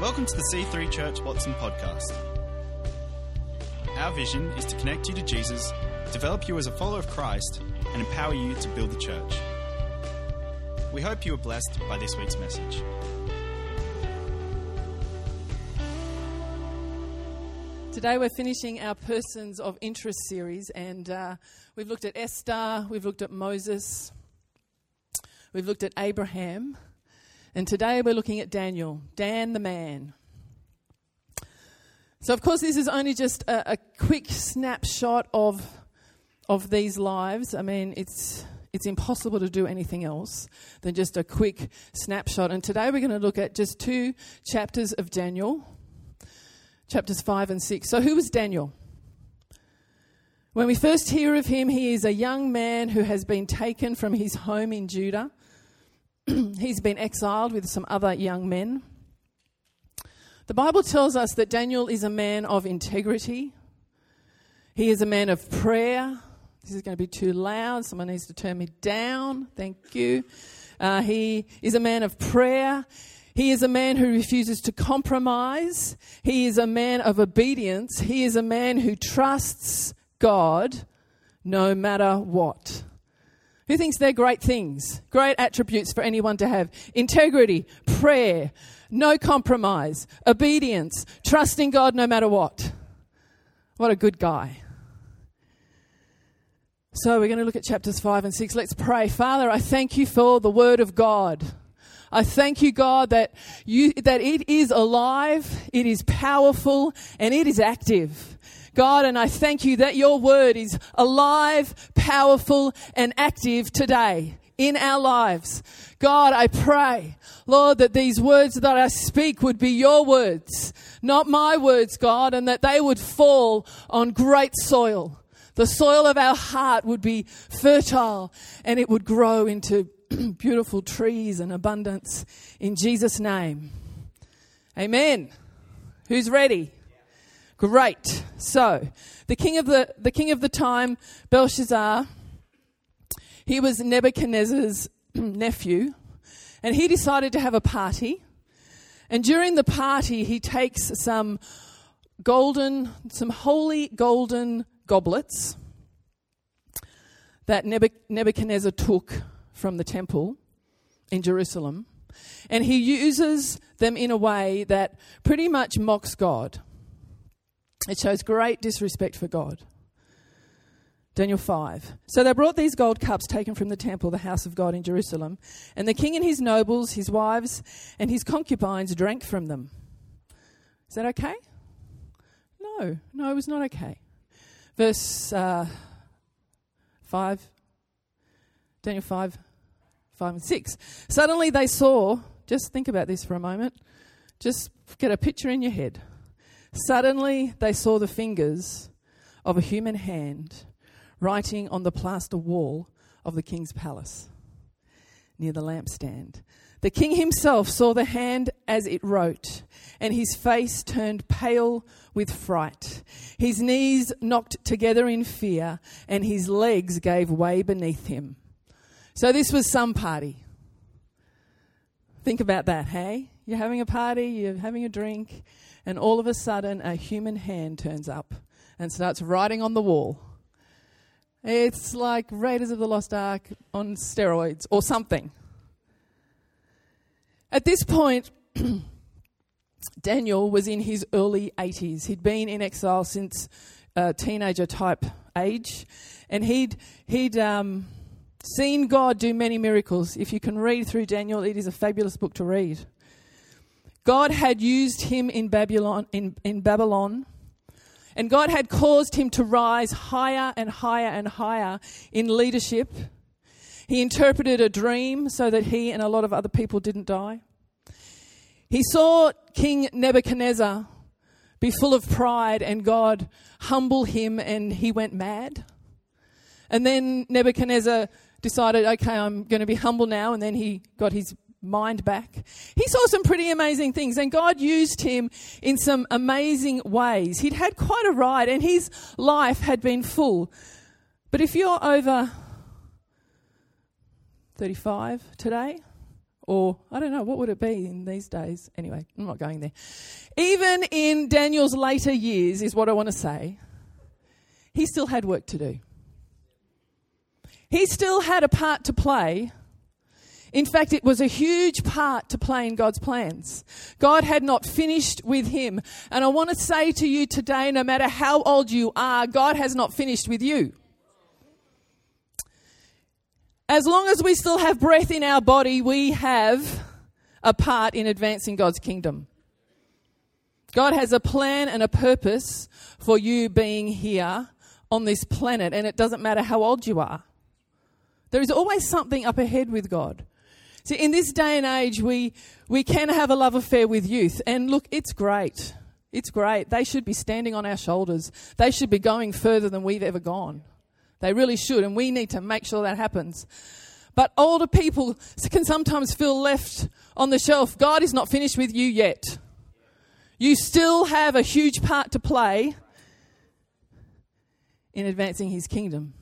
Welcome to the C3 Church Watson podcast. Our vision is to connect you to Jesus, develop you as a follower of Christ, and empower you to build the church. We hope you are blessed by this week's message. Today we're finishing our Persons of Interest series, and uh, we've looked at Esther, we've looked at Moses, we've looked at Abraham, and today we're looking at Daniel, Dan the man. So, of course, this is only just a, a quick snapshot of of these lives. I mean, it's it's impossible to do anything else than just a quick snapshot. And today we're going to look at just two chapters of Daniel chapters 5 and 6. So, who was Daniel? When we first hear of him, he is a young man who has been taken from his home in Judah. He's been exiled with some other young men. The Bible tells us that Daniel is a man of integrity. He is a man of prayer. This is going to be too loud. Someone needs to turn me down. Thank you. Uh, he is a man of prayer. He is a man who refuses to compromise. He is a man of obedience. He is a man who trusts God no matter what. Who thinks they're great things? Great attributes for anyone to have. Integrity, prayer, no compromise, obedience, trusting God no matter what. What a good guy. So we're going to look at chapters 5 and 6. Let's pray. Father, I thank you for the word of God. I thank you, God, that you, that it is alive, it is powerful, and it is active. God, and I thank you that your word is alive, powerful, and active today in our lives. God, I pray, Lord, that these words that I speak would be your words, not my words, God, and that they would fall on great soil. The soil of our heart would be fertile and it would grow into beautiful trees and abundance in Jesus' name. Amen. Who's ready? Great. So, the king of the, the king of the time, Belshazzar, he was Nebuchadnezzar's nephew, and he decided to have a party. And during the party, he takes some golden, some holy golden goblets that Nebuchadnezzar took from the temple in Jerusalem, and he uses them in a way that pretty much mocks God. It shows great disrespect for God. Daniel 5. So they brought these gold cups taken from the temple, the house of God in Jerusalem, and the king and his nobles, his wives, and his concubines drank from them. Is that okay? No, no, it was not okay. Verse uh, 5, Daniel 5, 5 and 6. Suddenly they saw, just think about this for a moment, just get a picture in your head. Suddenly they saw the fingers of a human hand writing on the plaster wall of the king's palace near the lampstand. The king himself saw the hand as it wrote, and his face turned pale with fright. His knees knocked together in fear, and his legs gave way beneath him. So this was some party. Think about that, hey? You're having a party, you're having a drink, and all of a sudden a human hand turns up and starts writing on the wall. It's like Raiders of the Lost Ark on steroids or something. At this point, Daniel was in his early 80s. He'd been in exile since uh, teenager type age, and he'd he'd um, seen God do many miracles. If you can read through Daniel, it is a fabulous book to read. God had used him in Babylon, in, in Babylon, and God had caused him to rise higher and higher and higher in leadership. He interpreted a dream so that he and a lot of other people didn't die. He saw King Nebuchadnezzar be full of pride and God humble him and he went mad. And then Nebuchadnezzar decided, okay, I'm going to be humble now. And then he got his mind back. He saw some pretty amazing things, and God used him in some amazing ways. He'd had quite a ride, and his life had been full. But if you're over 35 today, Or, I don't know, what would it be in these days? Anyway, I'm not going there. Even in Daniel's later years, is what I want to say, he still had work to do. He still had a part to play. In fact, it was a huge part to play in God's plans. God had not finished with him. And I want to say to you today no matter how old you are, God has not finished with you. As long as we still have breath in our body, we have a part in advancing God's kingdom. God has a plan and a purpose for you being here on this planet, and it doesn't matter how old you are. There is always something up ahead with God. See, in this day and age, we, we can have a love affair with youth, and look, it's great. It's great. They should be standing on our shoulders. They should be going further than we've ever gone. They really should, and we need to make sure that happens. But older people can sometimes feel left on the shelf. God is not finished with you yet. You still have a huge part to play in advancing his kingdom.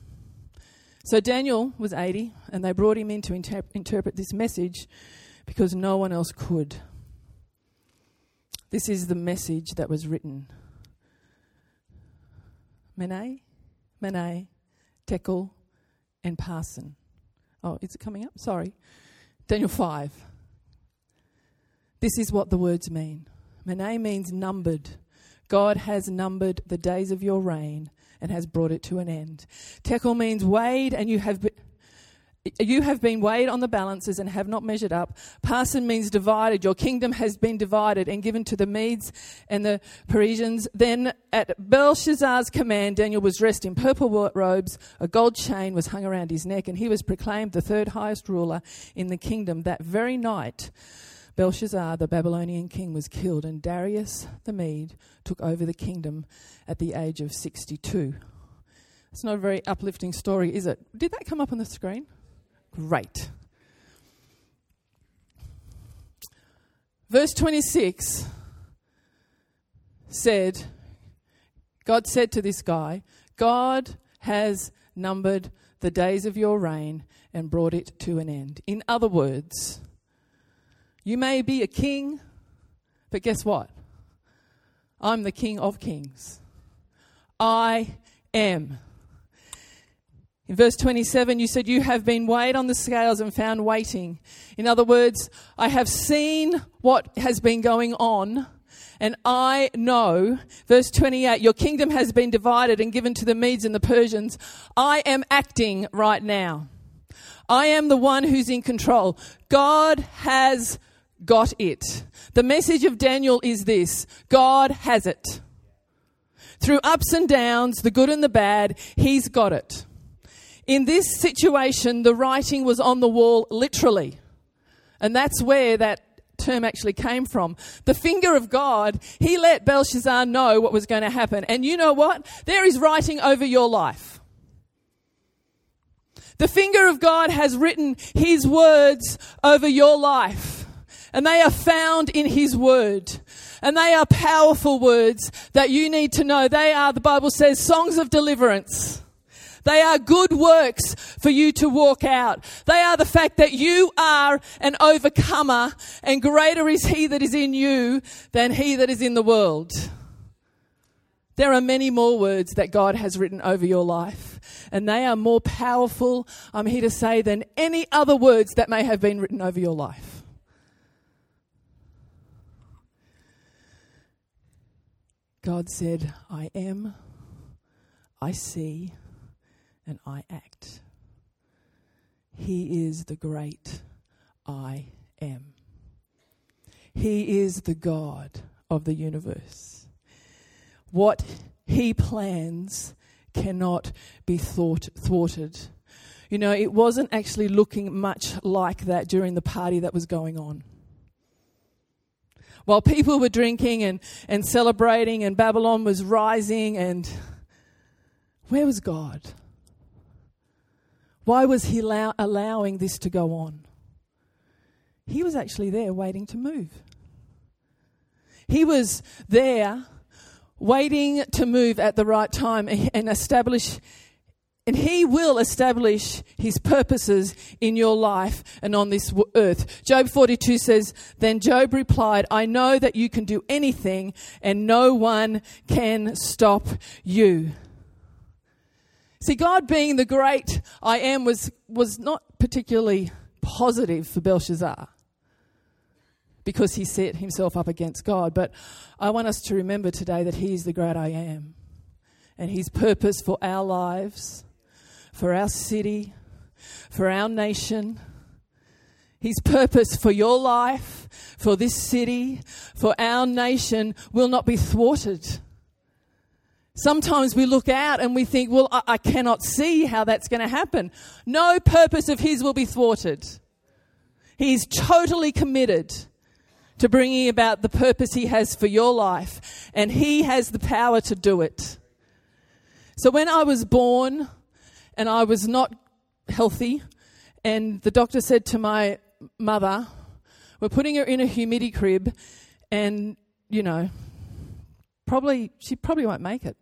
So Daniel was 80, and they brought him in to inter- interpret this message because no one else could. This is the message that was written. Mene, Mene, Tekel, and Parsin. Oh, is it coming up? Sorry. Daniel 5. This is what the words mean. Mene means numbered. God has numbered the days of your reign and has brought it to an end. Tekel means weighed, and you have been, you have been weighed on the balances and have not measured up. Parsin means divided. Your kingdom has been divided and given to the Medes and the Persians. Then, at Belshazzar's command, Daniel was dressed in purple robes. A gold chain was hung around his neck, and he was proclaimed the third highest ruler in the kingdom. That very night, Belshazzar, the Babylonian king, was killed, and Darius the Mede took over the kingdom at the age of 62. It's not a very uplifting story, is it? Did that come up on the screen? Great. Verse 26 said, God said to this guy, God has numbered the days of your reign and brought it to an end. In other words, you may be a king, but guess what? I'm the king of kings. I am. In verse 27, you said, You have been weighed on the scales and found waiting. In other words, I have seen what has been going on, and I know. Verse 28, Your kingdom has been divided and given to the Medes and the Persians. I am acting right now. I am the one who's in control. God has got it. The message of Daniel is this God has it. Through ups and downs, the good and the bad, He's got it. In this situation, the writing was on the wall literally. And that's where that term actually came from. The finger of God, he let Belshazzar know what was going to happen. And you know what? There is writing over your life. The finger of God has written his words over your life. And they are found in his word. And they are powerful words that you need to know. They are, the Bible says, songs of deliverance. They are good works for you to walk out. They are the fact that you are an overcomer and greater is he that is in you than he that is in the world. There are many more words that God has written over your life, and they are more powerful, I'm here to say, than any other words that may have been written over your life. God said, I am, I see, and I act. He is the great I am. He is the God of the universe. What he plans cannot be thought, thwarted. You know, it wasn't actually looking much like that during the party that was going on. While people were drinking and, and celebrating, and Babylon was rising, and where was God? Why was he allow- allowing this to go on? He was actually there waiting to move. He was there waiting to move at the right time and establish and He will establish His purposes in your life and on this earth. Job 42 says, Then Job replied, I know that you can do anything and no one can stop you. See, God being the great I am was, was not particularly positive for Belshazzar because he set himself up against God. But I want us to remember today that He is the great I am. And His purpose for our lives, for our city, for our nation, His purpose for your life, for this city, for our nation will not be thwarted. Sometimes we look out and we think, well, I, I cannot see how that's going to happen. No purpose of His will be thwarted. He is totally committed to bringing about the purpose He has for your life, and He has the power to do it. So when I was born and I was not healthy, and the doctor said to my mother, We're putting her in a humidity crib, and, you know, probably, she probably won't make it.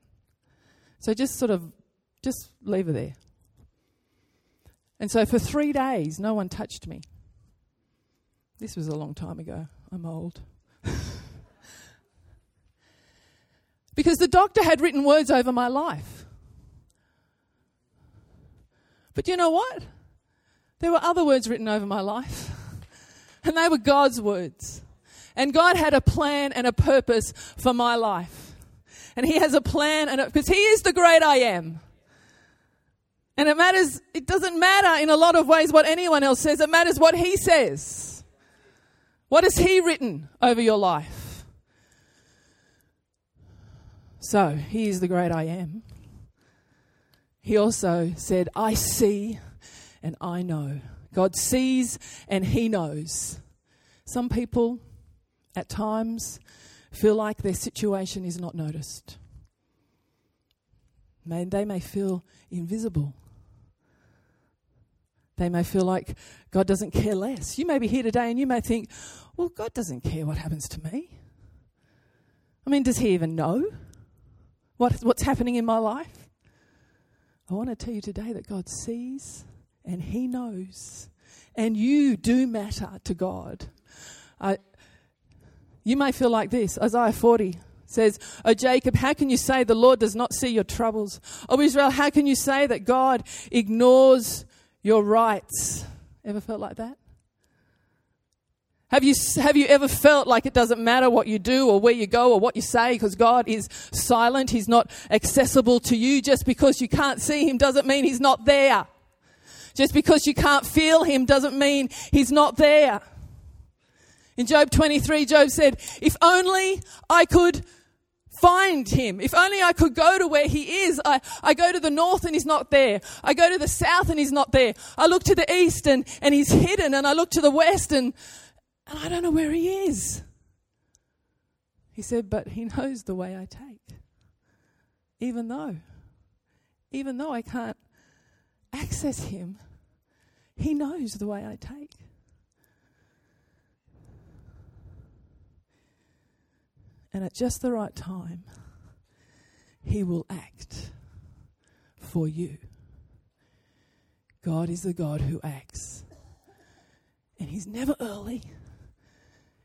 So just sort of, just leave her there. And so for three days, no one touched me. This was a long time ago. I'm old. because the doctor had written words over my life. But you know what? There were other words written over my life, and they were God's words. And God had a plan and a purpose for my life and He has a plan, and because He is the great I am. And it matters, it doesn't matter in a lot of ways what anyone else says, it matters what He says. What has He written over your life? So, He is the great I am. He also said, I see and I know. God sees and He knows. Some people, at times, feel like their situation is not noticed. May, they may feel invisible. They may feel like God doesn't care less. You may be here today and you may think, well, God doesn't care what happens to me. I mean, does He even know what, what's happening in my life? I want to tell you today that God sees and He knows, and you do matter to God. I, you may feel like this Isaiah 40 says, O Jacob, how can you say the Lord does not see your troubles? O Israel, how can you say that God ignores your rights? Ever felt like that? Have you, have you ever felt like it doesn't matter what you do or where you go or what you say because God is silent? He's not accessible to you. Just because you can't see Him doesn't mean He's not there. Just because you can't feel Him doesn't mean He's not there. In Job 23, Job said, If only I could find him. If only I could go to where he is. I, I go to the north and he's not there. I go to the south and he's not there. I look to the east and, and he's hidden. And I look to the west and, and I don't know where he is. He said, But he knows the way I take. Even though, even though I can't access him, he knows the way I take. And at just the right time, He will act for you. God is the God who acts. And He's never early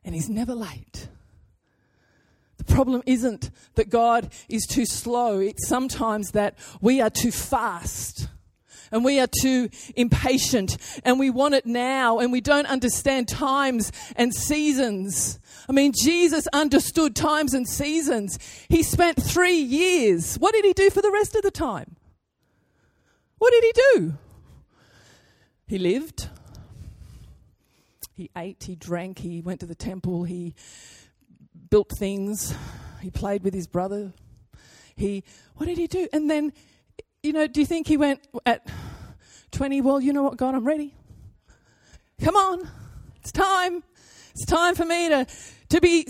and He's never late. The problem isn't that God is too slow, it's sometimes that we are too fast and we are too impatient and we want it now and we don't understand times and seasons. I mean, Jesus understood times and seasons. He spent three years. What did he do for the rest of the time? What did he do? He lived. He ate, he drank, he went to the temple, he built things, he played with his brother. He, what did he do? And then, you know, do you think he went at 20, well, you know what, God, I'm ready. Come on, it's time. It's time for me to, to be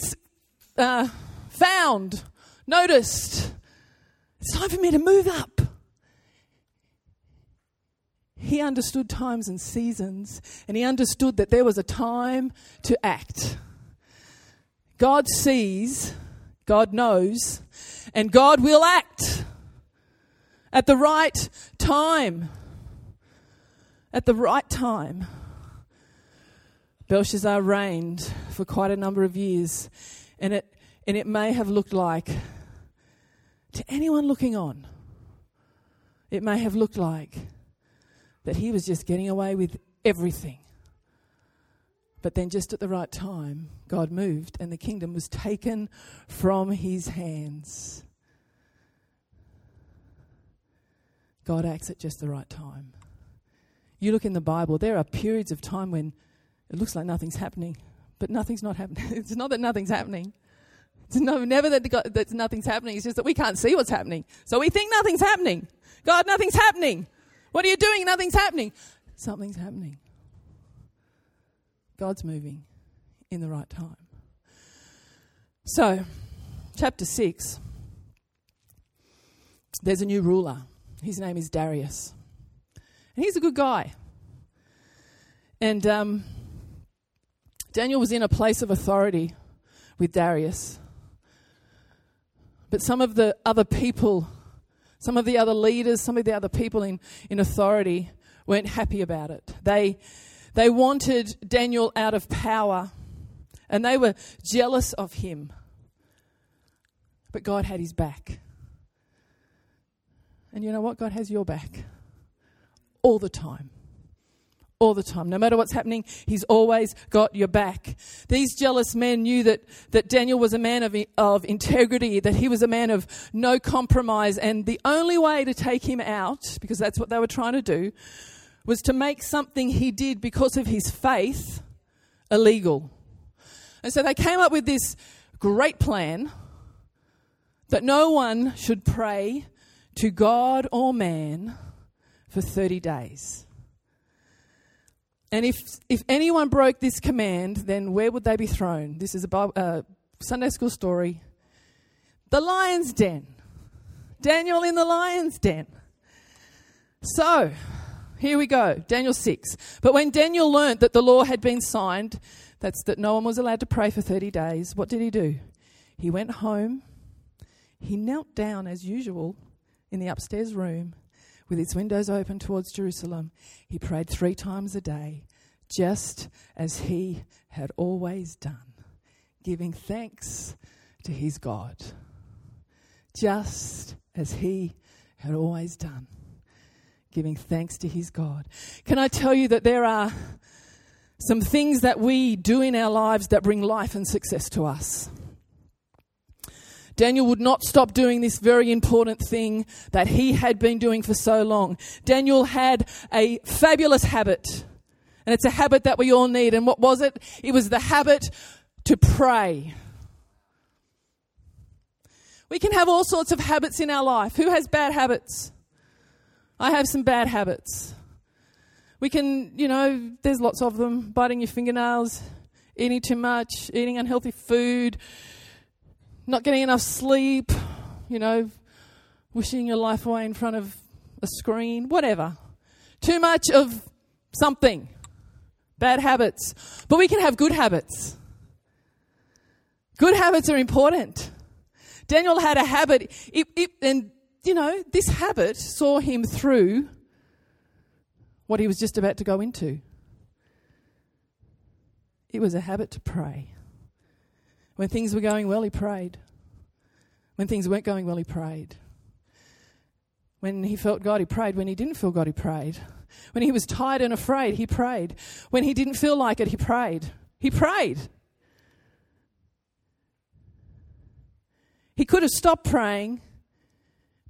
uh, found, noticed. It's time for me to move up. He understood times and seasons, and he understood that there was a time to act. God sees, God knows, and God will act. At the right time. At the right time. Belshazzar reigned for quite a number of years, and it, and it may have looked like, to anyone looking on, it may have looked like that he was just getting away with everything. But then, just at the right time, God moved and the kingdom was taken from his hands. God acts at just the right time. You look in the Bible, there are periods of time when it looks like nothing's happening, but nothing's not happening. it's not that nothing's happening. It's no, never that, God, that nothing's happening. It's just that we can't see what's happening. So we think nothing's happening. God, nothing's happening. What are you doing? Nothing's happening. Something's happening. God's moving in the right time. So, chapter 6, there's a new ruler. His name is Darius. And he's a good guy. And um, Daniel was in a place of authority with Darius. But some of the other people, some of the other leaders, some of the other people in, in authority weren't happy about it. They, they wanted Daniel out of power and they were jealous of him. But God had his back. And you know what? God has your back all the time. All the time. No matter what's happening, He's always got your back. These jealous men knew that, that Daniel was a man of, of integrity, that he was a man of no compromise, and the only way to take him out, because that's what they were trying to do, was to make something he did because of his faith illegal. And so they came up with this great plan that no one should pray to God or man for 30 days. And if, if anyone broke this command, then where would they be thrown? This is a uh, Sunday school story. The lion's den. Daniel in the lion's den. So, here we go, Daniel 6. But when Daniel learnt that the law had been signed, that's that no one was allowed to pray for 30 days, what did he do? He went home, he knelt down as usual in the upstairs room with its windows open towards Jerusalem. He prayed three times a day, just as he had always done, giving thanks to his God. Just as he had always done, giving thanks to his God. Can I tell you that there are some things that we do in our lives that bring life and success to us? Daniel would not stop doing this very important thing that he had been doing for so long. Daniel had a fabulous habit, and it's a habit that we all need. And what was it? It was the habit to pray. We can have all sorts of habits in our life. Who has bad habits? I have some bad habits. We can, you know, there's lots of them biting your fingernails, eating too much, eating unhealthy food, not getting enough sleep, you know, wishing your life away in front of a screen, whatever. Too much of something. Bad habits. But we can have good habits. Good habits are important. Daniel had a habit, it, it, and you know, this habit saw him through what he was just about to go into. It was a habit to pray. When things were going well, he prayed. When things weren't going well, he prayed. When he felt God, he prayed. When he didn't feel God, he prayed. When he was tired and afraid, he prayed. When he didn't feel like it, he prayed. He prayed. He could have stopped praying,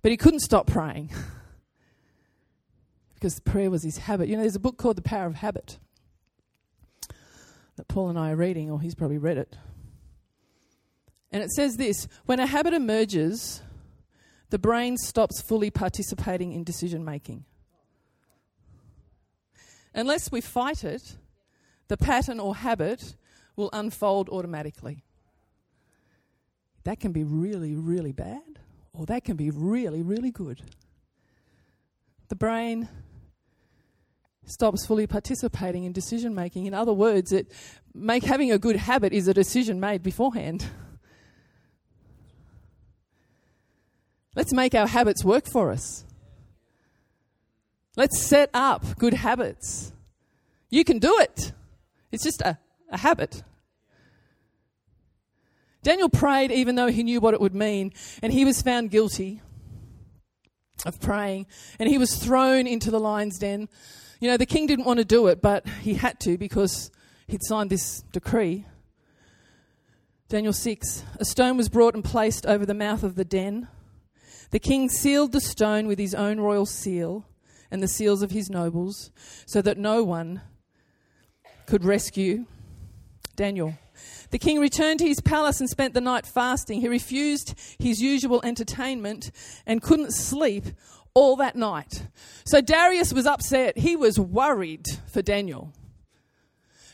but he couldn't stop praying because prayer was his habit. You know, there's a book called The Power of Habit that Paul and I are reading, or he's probably read it. And it says this when a habit emerges, the brain stops fully participating in decision making. Unless we fight it, the pattern or habit will unfold automatically. That can be really, really bad, or that can be really, really good. The brain stops fully participating in decision making. In other words, it make having a good habit is a decision made beforehand. Let's make our habits work for us. Let's set up good habits. You can do it. It's just a, a habit. Daniel prayed even though he knew what it would mean, and he was found guilty of praying, and he was thrown into the lion's den. You know, the king didn't want to do it, but he had to because he'd signed this decree. Daniel 6 A stone was brought and placed over the mouth of the den. The king sealed the stone with his own royal seal and the seals of his nobles, so that no one could rescue Daniel. The king returned to his palace and spent the night fasting. He refused his usual entertainment and couldn't sleep all that night. So Darius was upset. He was worried for Daniel.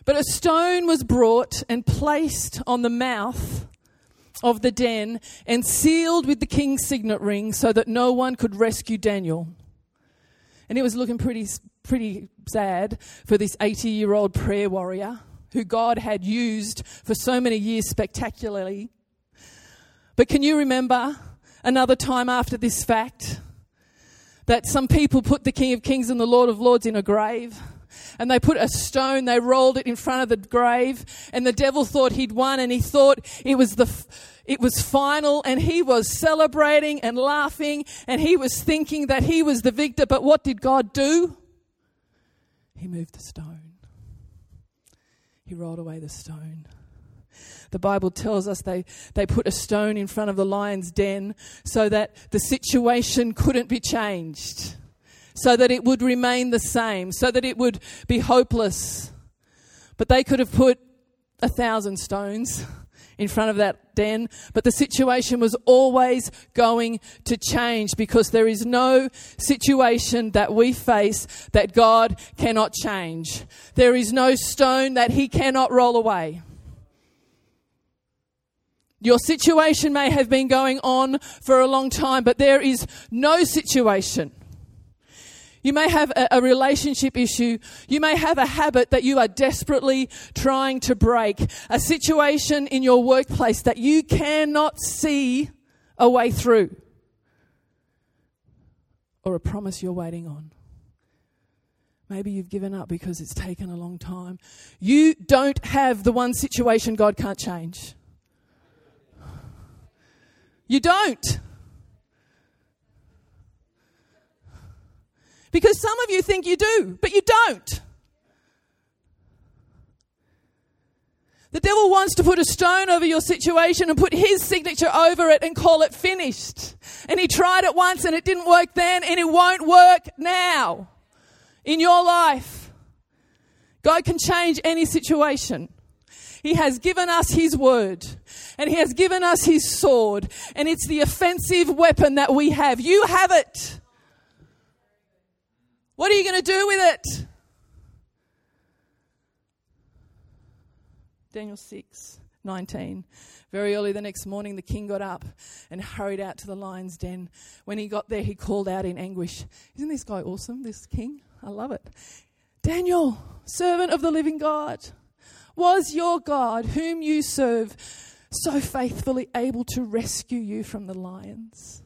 But a stone was brought and placed on the mouth of the den and sealed with the king's signet ring so that no one could rescue Daniel. And it was looking pretty, pretty sad for this 80 year old prayer warrior who God had used for so many years spectacularly. But can you remember another time after this fact that some people put the King of Kings and the Lord of Lords in a grave? And they put a stone, they rolled it in front of the grave, and the devil thought he'd won, and he thought it was the, it was final, and he was celebrating and laughing, and he was thinking that he was the victor. But what did God do? He moved the stone. He rolled away the stone. The Bible tells us they, they put a stone in front of the lion's den so that the situation couldn't be changed, so that it would remain the same, so that it would be hopeless. But they could have put a thousand stones in front of that den, but the situation was always going to change because there is no situation that we face that God cannot change. There is no stone that He cannot roll away. Your situation may have been going on for a long time, but there is no situation you may have a, relationship issue. You may have a habit that you are desperately trying to break. A situation in your workplace that you cannot see a way through. Or a promise you're waiting on. Maybe you've given up because it's taken a long time. You don't have the one situation God can't change. You don't. Because some of you think you do, but you don't. The devil wants to put a stone over your situation and put his signature over it and call it finished. And he tried it once and it didn't work then and it won't work now in your life. God can change any situation. He has given us His word and He has given us His sword and it's the offensive weapon that we have. You have it. What are you going to do with it? Daniel 6 19. Very early the next morning, the king got up and hurried out to the lion's den. When he got there, he called out in anguish Isn't this guy awesome, this king? I love it. Daniel, servant of the living God, was your God, whom you serve, so faithfully able to rescue you from the lions?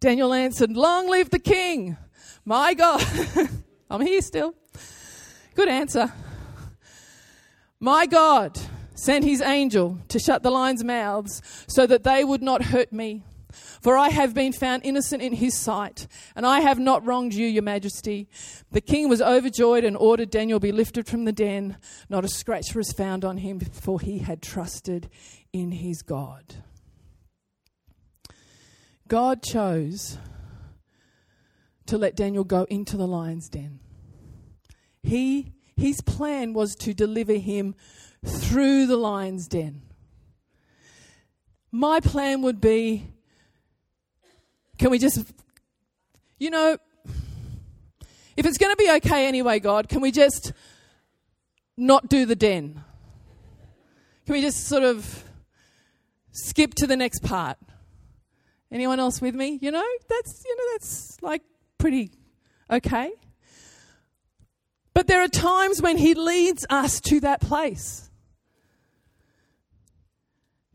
Daniel answered, Long live the king! My God. I'm here still. Good answer. My God sent his angel to shut the lions' mouths so that they would not hurt me. For I have been found innocent in his sight, and I have not wronged you, your majesty. The king was overjoyed and ordered Daniel be lifted from the den. Not a scratch was found on him, for he had trusted in his God. God chose to let Daniel go into the lion's den. He, his plan was to deliver him through the lion's den. My plan would be can we just, you know, if it's going to be okay anyway, God, can we just not do the den? Can we just sort of skip to the next part? Anyone else with me? You know, that's you know that's like pretty okay. But there are times when He leads us to that place.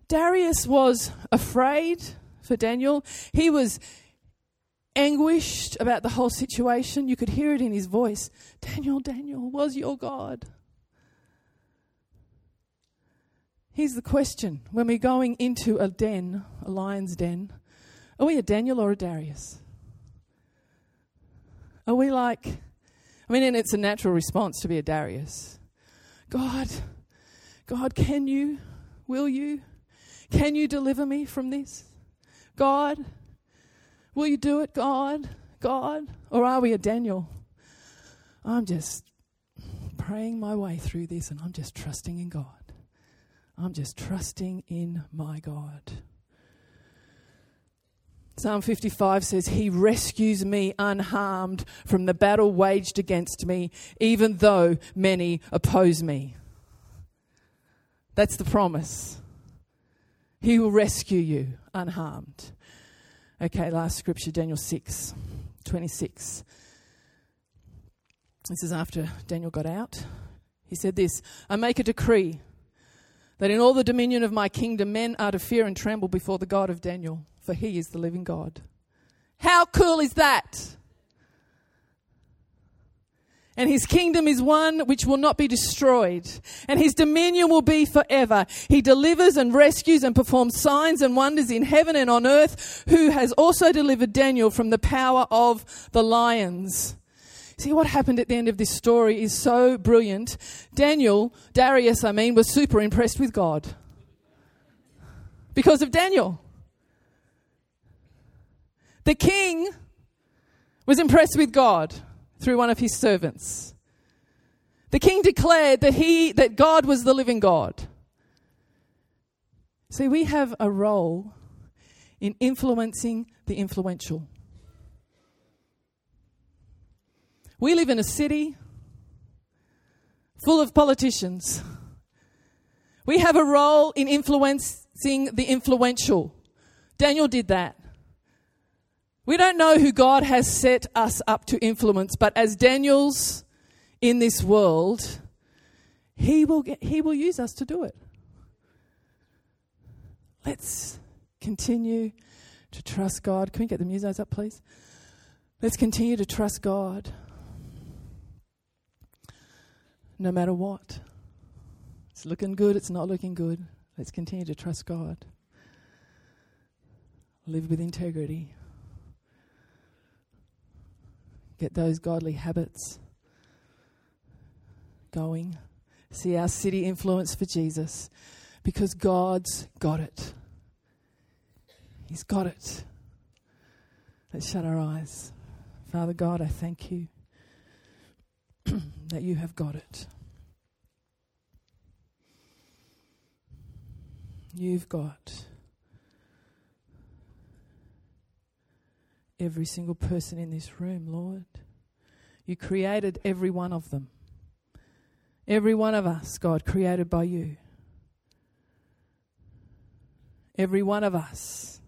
Darius was afraid for Daniel. He was anguished about the whole situation. You could hear it in his voice Daniel, Daniel, was your God? Here's the question when we're going into a den, a lion's den, are we a Daniel or a Darius? Are we like, I mean, and it's a natural response to be a Darius. God, God, can you, will you, can you deliver me from this? God, will you do it, God, God? Or are we a Daniel? I'm just praying my way through this and I'm just trusting in God. I'm just trusting in my God. Psalm 55 says, He rescues me unharmed from the battle waged against me, even though many oppose me. That's the promise. He will rescue you unharmed. Okay, last scripture, Daniel 6 26. This is after Daniel got out. He said this I make a decree that in all the dominion of my kingdom men are to fear and tremble before the God of Daniel, for he is the living God. How cool is that? And his kingdom is one which will not be destroyed, and his dominion will be forever. He delivers and rescues and performs signs and wonders in heaven and on earth, who has also delivered Daniel from the power of the lions. See, what happened at the end of this story is so brilliant. Daniel, Darius, I mean, was super impressed with God because of Daniel. The king was impressed with God through one of his servants. The king declared that he that God was the living God. See, we have a role in influencing the influential. We live in a city full of politicians. We have a role in influencing the influential. Daniel did that. We don't know who God has set us up to influence, but as Daniels in this world, he will, get, he will use us to do it. Let's continue to trust God. Can we get the music up, please? Let's continue to trust God no matter what. It's looking good, it's not looking good. Let's continue to trust God. Live with integrity. Get those godly habits going. See our city influence for Jesus because God's got it. He's got it. Let's shut our eyes. Father God, I thank you that you have got it. You've got every single person in this room, Lord. You created every one of them. Every one of us, God, created by you. Every one of us,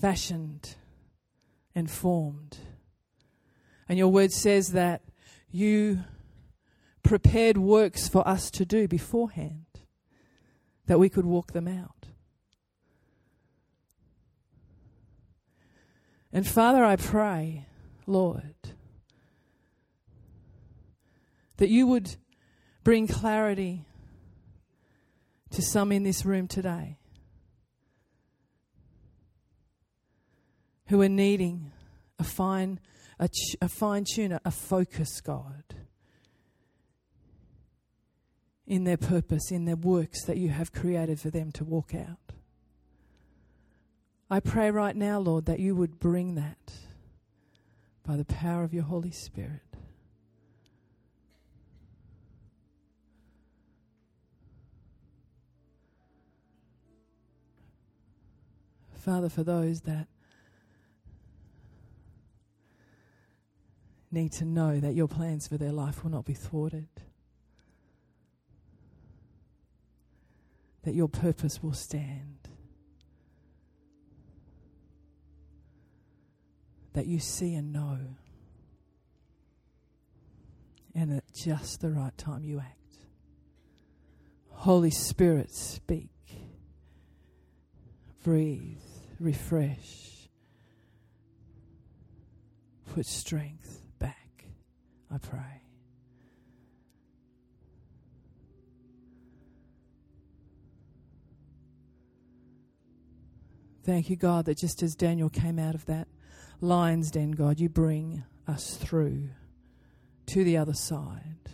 fashioned and formed and your word says that you prepared works for us to do beforehand, that we could walk them out. And Father, I pray, Lord, that you would bring clarity to some in this room today who are needing a fine a, ch- a fine tuner, a focus, God, in their purpose, in their works that you have created for them to walk out. I pray right now, Lord, that you would bring that by the power of your Holy Spirit. Father, for those that need to know that your plans for their life will not be thwarted, that your purpose will stand, that you see and know, and at just the right time you act. Holy Spirit, speak, breathe, refresh, put strength I pray. Thank you, God, that just as Daniel came out of that lion's den, God, you bring us through to the other side.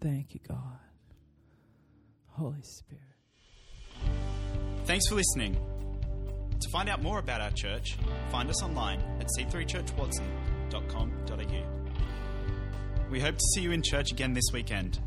Thank you, God. Holy Spirit. Thanks for listening. To find out more about our church, find us online at c3churchwatson.com.au. We hope to see you in church again this weekend.